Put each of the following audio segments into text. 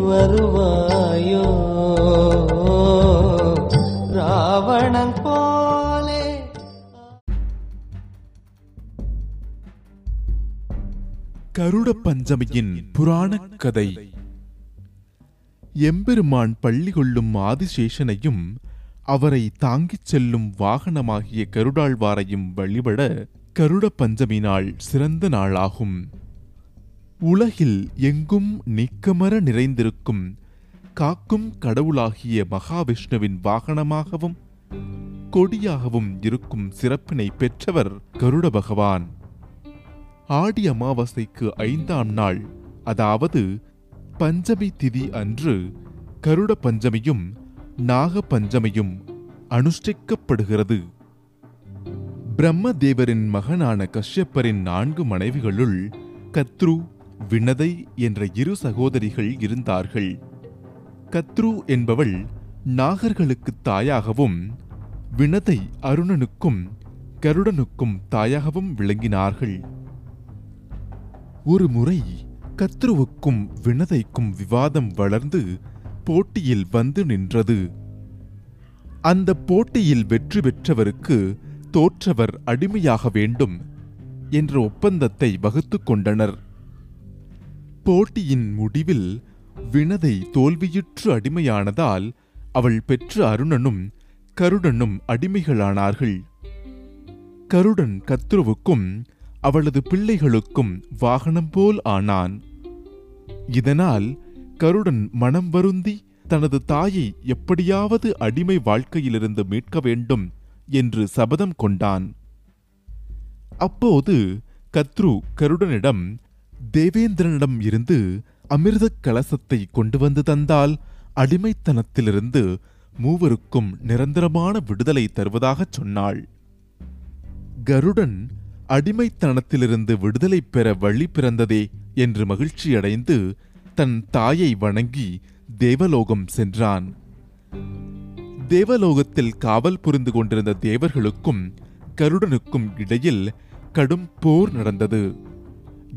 வருவாயோ? ராவணன் போலே. கருட பஞ்சமியின் புராணக் கதை. எம்பெருமான் பள்ளி கொள்ளும் ஆதிசேஷனையும் அவரை தாங்கிச் செல்லும் வாகனமாகிய கருடாழ்வாரையும் வழிபட கருட பஞ்சமி நாள் சிறந்த நாளாகும். உலகில் எங்கும் நீக்கமர நிறைந்திருக்கும் காக்கும் கடவுளாகிய மகாவிஷ்ணுவின் வாகனமாகவும் கொடியாகவும் இருக்கும் சிறப்பினை பெற்றவர் கருட பகவான். ஆடி அமாவாசைக்கு ஐந்தாம் நாள் அதாவது பஞ்சமி திதி அன்று கருட பஞ்சமியும் நாக பஞ்சமியும் அனுஷ்டிக்கப்படுகிறது. பிரம்மதேவரின் மகனான கஷ்யப்பரின் நான்கு மனைவிகளுள் கத்ரு வினதை என்ற இரு சகோதரிகள் இருந்தார்கள். கத்ரு என்பவள் நாகர்களுக்குத் தாயாகவும் வினதை அருணனுக்கும் கருடனுக்கும் தாயாகவும் விளங்கினார்கள். ஒரு முறை கத்ருவுக்கும் வினதைக்கும் விவாதம் வளர்ந்து போட்டியில் வந்து நின்றது. அந்த போட்டியில் வெற்றி பெற்றவருக்கு தோற்றவர் அடிமையாக வேண்டும் என்ற ஒப்பந்தத்தை வகுத்து கொண்டனர். போட்டியின் முடிவில் வினதை தோல்வியுற்று அடிமையானதால் அவள் பெற்ற அருணனும் கருடனும் அடிமைகளானார்கள். கருடன் கத்ருவுக்கும் அவளது பிள்ளைகளுக்கும் வாகனம் போல் ஆனான். இதனால் கருடன் மனம் வருந்தி தனது தாயை எப்படியாவது அடிமை வாழ்க்கையிலிருந்து மீட்க வேண்டும் என்று சபதம் கொண்டான். அப்போது கத்ரு கருடனிடம் தேவேந்திரனிடம் இருந்து அமிர்தக் கலசத்தை கொண்டு வந்து தந்தால் அடிமைத்தனத்திலிருந்து மூவருக்கும் நிரந்தரமான விடுதலை தருவதாகச் சொன்னாள். கருடன் அடிமைத்தனத்திலிருந்து விடுதலை பெற வழி பிறந்ததே என்று மகிழ்ச்சியடைந்து தன் தாயை வணங்கி தேவலோகம் சென்றான். தேவலோகத்தில் காவல் புரிந்து கொண்டிருந்த தேவர்களுக்கும் கருடனுக்கும் இடையில் கடும் போர் நடந்தது.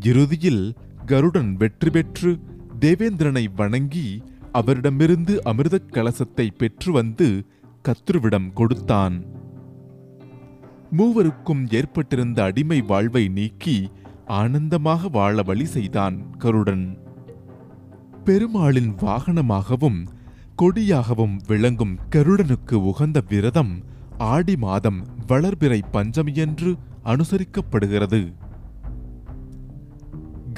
இறுதியில் கருடன் வெற்றி பெற்று தேவேந்திரனை வணங்கி அவரிடமிருந்து அமிர்தக் கலசத்தை பெற்று வந்து கத்ருவிடம் கொடுத்தான். மூவருக்கும் ஏற்பட்டிருந்த அடிமை வாழ்வை நீக்கி ஆனந்தமாக வாழ வழி செய்தான் கருடன். பெருமாளின் வாகனமாகவும் கொடியாகவும் விளங்கும் கருடனுக்கு உகந்த விரதம் ஆடி மாதம் வளர்பிறை பஞ்சமியன்று அனுசரிக்கப்படுகிறது.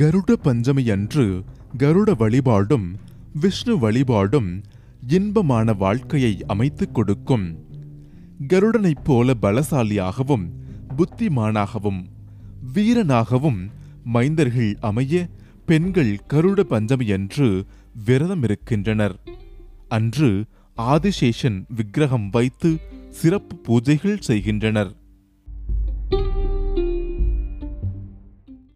கருட பஞ்சமி அன்று கருட வழிபாடும் விஷ்ணு வழிபாடும் இன்பமான வாழ்க்கையை அமைத்துக் கொடுக்கும். கருடனைப் போல பலசாலியாகவும் புத்திமானாகவும் வீரனாகவும் மைந்தர்கள் அமைய பெண்கள் கருட பஞ்சமி என்று விரதம் இருக்கின்றனர் அன்று ஆதிசேஷன் விக்கிரகம் வைத்து சிறப்பு பூஜைகள் செய்கின்றனர்.